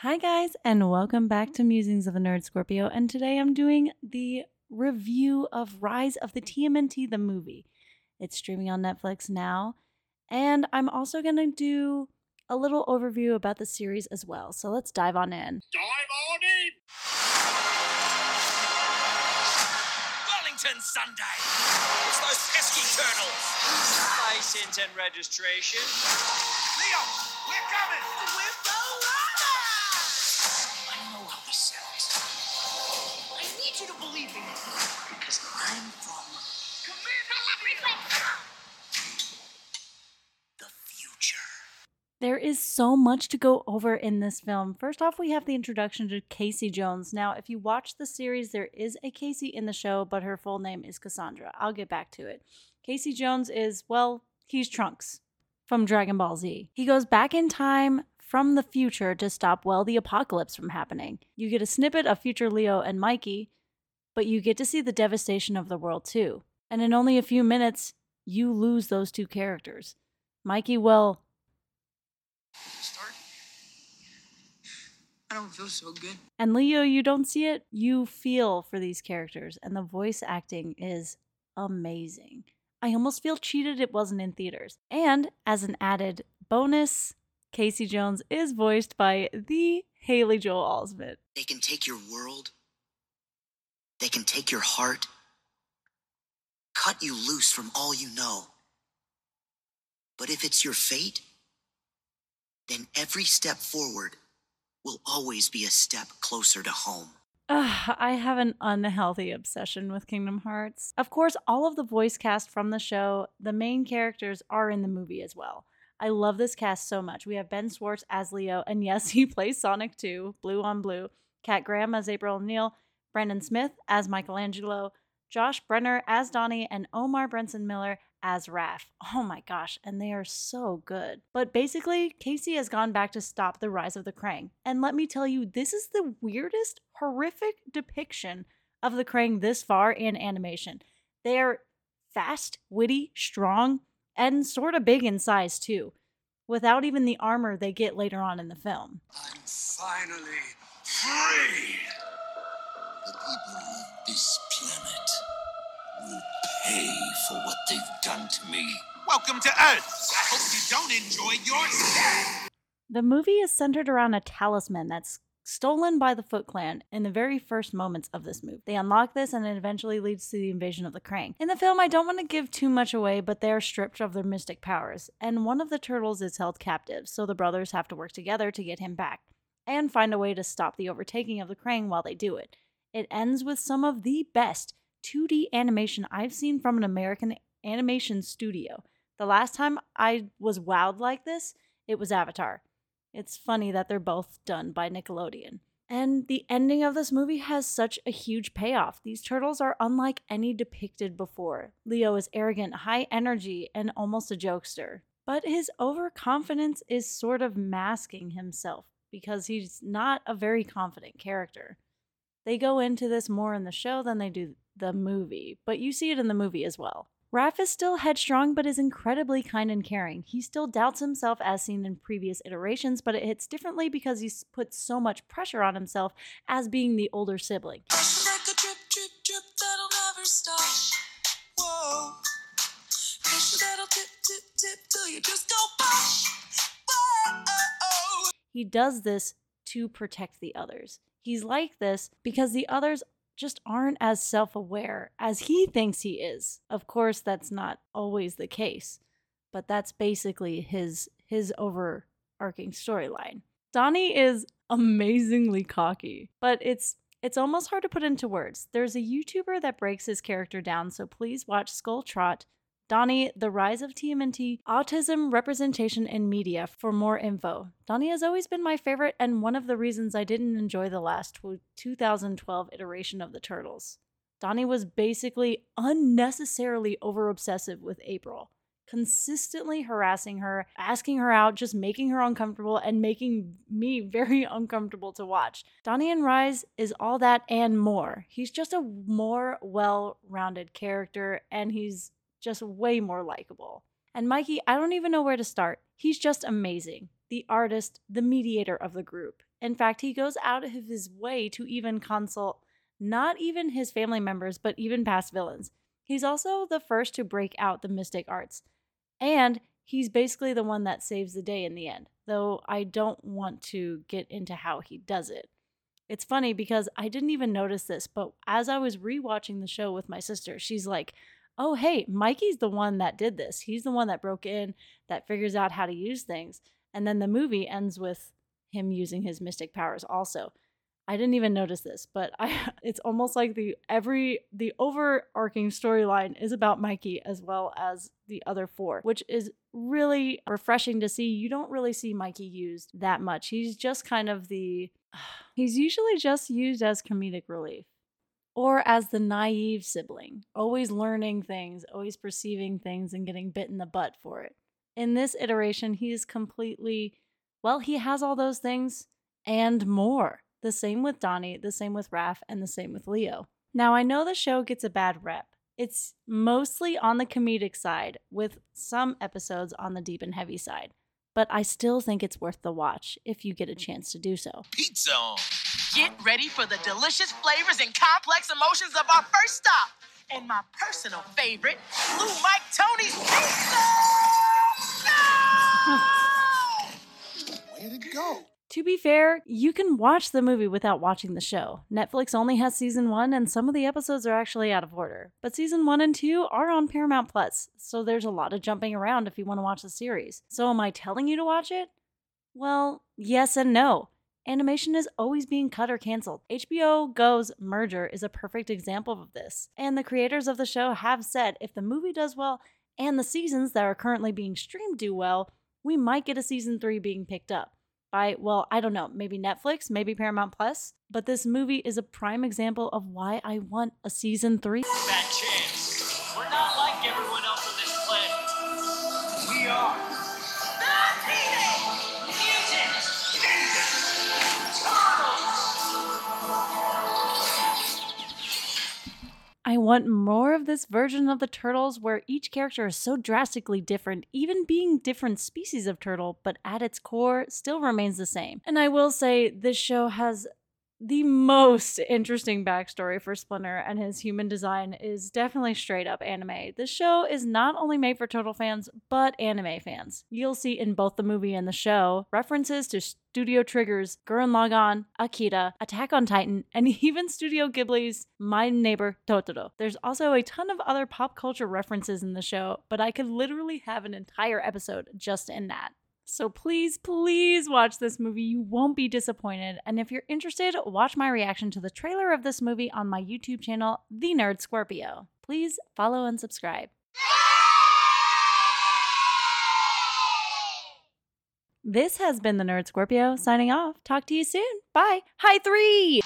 Hi, guys, and welcome back to Musings of a Nerd Scorpio. And today I'm doing the review of Rise of the TMNT, the movie. It's streaming on Netflix now. And I'm also going to do a little overview about the series as well. So let's dive on in. Dive on in! Wellington Sunday! It's those pesky turtles! License and registration. Leo, we're coming! We're I There is so much to go over in this film. First off, we have the introduction to Casey Jones. Now, if you watch the series, there is a Casey in the show, but her full name is Cassandra. I'll get back to it. Casey Jones is, well, he's Trunks from Dragon Ball Z. He goes back in time from the future to stop, well, the apocalypse from happening. You get a snippet of future Leo and Mikey, but you get to see the devastation of the world too. And in only a few minutes, you lose those two characters. Mikey, well, Start. I don't feel so good. And Leo, you don't see it, you feel for these characters, and the voice acting is amazing. I almost feel cheated it wasn't in theaters. And as an added bonus, Casey Jones is voiced by the Haley Joel Osment. They can take your world. They can take your heart. Cut you loose from all you know. But if it's your fate, then every step forward will always be a step closer to home. Ugh, I have an unhealthy obsession with Kingdom Hearts. Of course, all of the voice cast from the show, the main characters are in the movie as well. I love this cast so much. We have Ben Schwartz as Leo, and yes, he plays Sonic too, blue on blue. Kat Graham as April O'Neil, Brandon Smith as Michelangelo, Josh Brenner as Donnie, and Omar Benson Miller as Raph. Oh my gosh, and they are so good. But basically, Casey has gone back to stop the rise of the Krang. And let me tell you, this is the weirdest, horrific depiction of the Krang this far in animation. They are fast, witty, strong, and sort of big in size too, without even the armor they get later on in the film. I'm finally free! The people of this planet pay for what they've done to me. Welcome to Earth! I hope you don't enjoy your stay! The movie is centered around a talisman that's stolen by the Foot Clan in the very first moments of this movie. They unlock this and it eventually leads to the invasion of the Krang. In the film, I don't want to give too much away, but they are stripped of their mystic powers, and one of the turtles is held captive, so the brothers have to work together to get him back and find a way to stop the overtaking of the Krang while they do it. It ends with some of the best 2D animation I've seen from an American animation studio. The last time I was wowed like this, it was Avatar. It's funny that they're both done by Nickelodeon. And the ending of this movie has such a huge payoff. These turtles are unlike any depicted before. Leo is arrogant, high energy, and almost a jokester. But his overconfidence is sort of masking himself because he's not a very confident character. They go into this more in the show than they do the movie, but you see it in the movie as well. Raph is still headstrong, but is incredibly kind and caring. He still doubts himself as seen in previous iterations, but it hits differently because he's put so much pressure on himself as being the older sibling. Drip, drip, drip. He does this to protect the others. He's like this because the others just aren't as self aware as he thinks he is. Of course, that's not always the case, but that's basically his his overarching storyline. Donnie is amazingly cocky, but it's it's almost hard to put into words. There's a YouTuber that breaks his character down, so please watch Skull Trot Donnie, The Rise of TMNT, Autism Representation in Media for more info. Donnie has always been my favorite and one of the reasons I didn't enjoy the last 2012 iteration of the Turtles. Donnie was basically unnecessarily over obsessive with April, consistently harassing her, asking her out, just making her uncomfortable, and making me very uncomfortable to watch. Donnie and Rise is all that and more. He's just a more well rounded character, and he's just way more likable. And Mikey, I don't even know where to start. He's just amazing. The artist, the mediator of the group. In fact, he goes out of his way to even consult not even his family members, but even past villains. He's also the first to break out the mystic arts. And he's basically the one that saves the day in the end, though I don't want to get into how he does it. It's funny because I didn't even notice this, but as I was rewatching the show with my sister, she's like, oh, hey, Mikey's the one that did this. He's the one that broke in, that figures out how to use things. And then the movie ends with him using his mystic powers also. I didn't even notice this, but I it's almost like the every the overarching storyline is about Mikey as well as the other four, which is really refreshing to see. You don't really see Mikey used that much. He's just kind of the he's usually just used as comedic relief or as the naive sibling, always learning things, always perceiving things and getting bit in the butt for it. In this iteration, he's completely well, he has all those things and more. The same with Donnie, the same with Raph, and the same with Leo. Now, I know the show gets a bad rep. It's mostly on the comedic side, with some episodes on the deep and heavy side. But I still think it's worth the watch if you get a mm. chance to do so. Pizza. Get ready for the delicious flavors and complex emotions of our first stop. And my personal favorite, Blue Mike Tony's Pizza! No! Where'd it go? To be fair, you can watch the movie without watching the show. Netflix only has season one, and some of the episodes are actually out of order. But season one and two are on Paramount Plus, so there's a lot of jumping around if you want to watch the series. So, am I telling you to watch it? Well, yes and no animation is always being cut or canceled. HBO Go's merger is a perfect example of this. And the creators of the show have said if the movie does well and the seasons that are currently being streamed do well, we might get a season 3 being picked up. By, well, I don't know, maybe Netflix, maybe Paramount Plus, but this movie is a prime example of why I want a season 3. I want more of this version of the turtles where each character is so drastically different, even being different species of turtle, but at its core still remains the same. And I will say, this show has the most interesting backstory for Splinter and his human design is definitely straight up anime. This show is not only made for total fans, but anime fans. You'll see in both the movie and the show references to Studio Trigger's Gurren Lagann, Akira, Attack on Titan, and even Studio Ghibli's My Neighbor Totoro. There's also a ton of other pop culture references in the show, but I could literally have an entire episode just in that. So please, please watch this movie. You won't be disappointed. And if you're interested, watch my reaction to the trailer of this movie on my YouTube channel, The Nerd Scorpio. Please follow and subscribe. This has been the Nerd Scorpio signing off. Talk to you soon. Bye. Hi, three.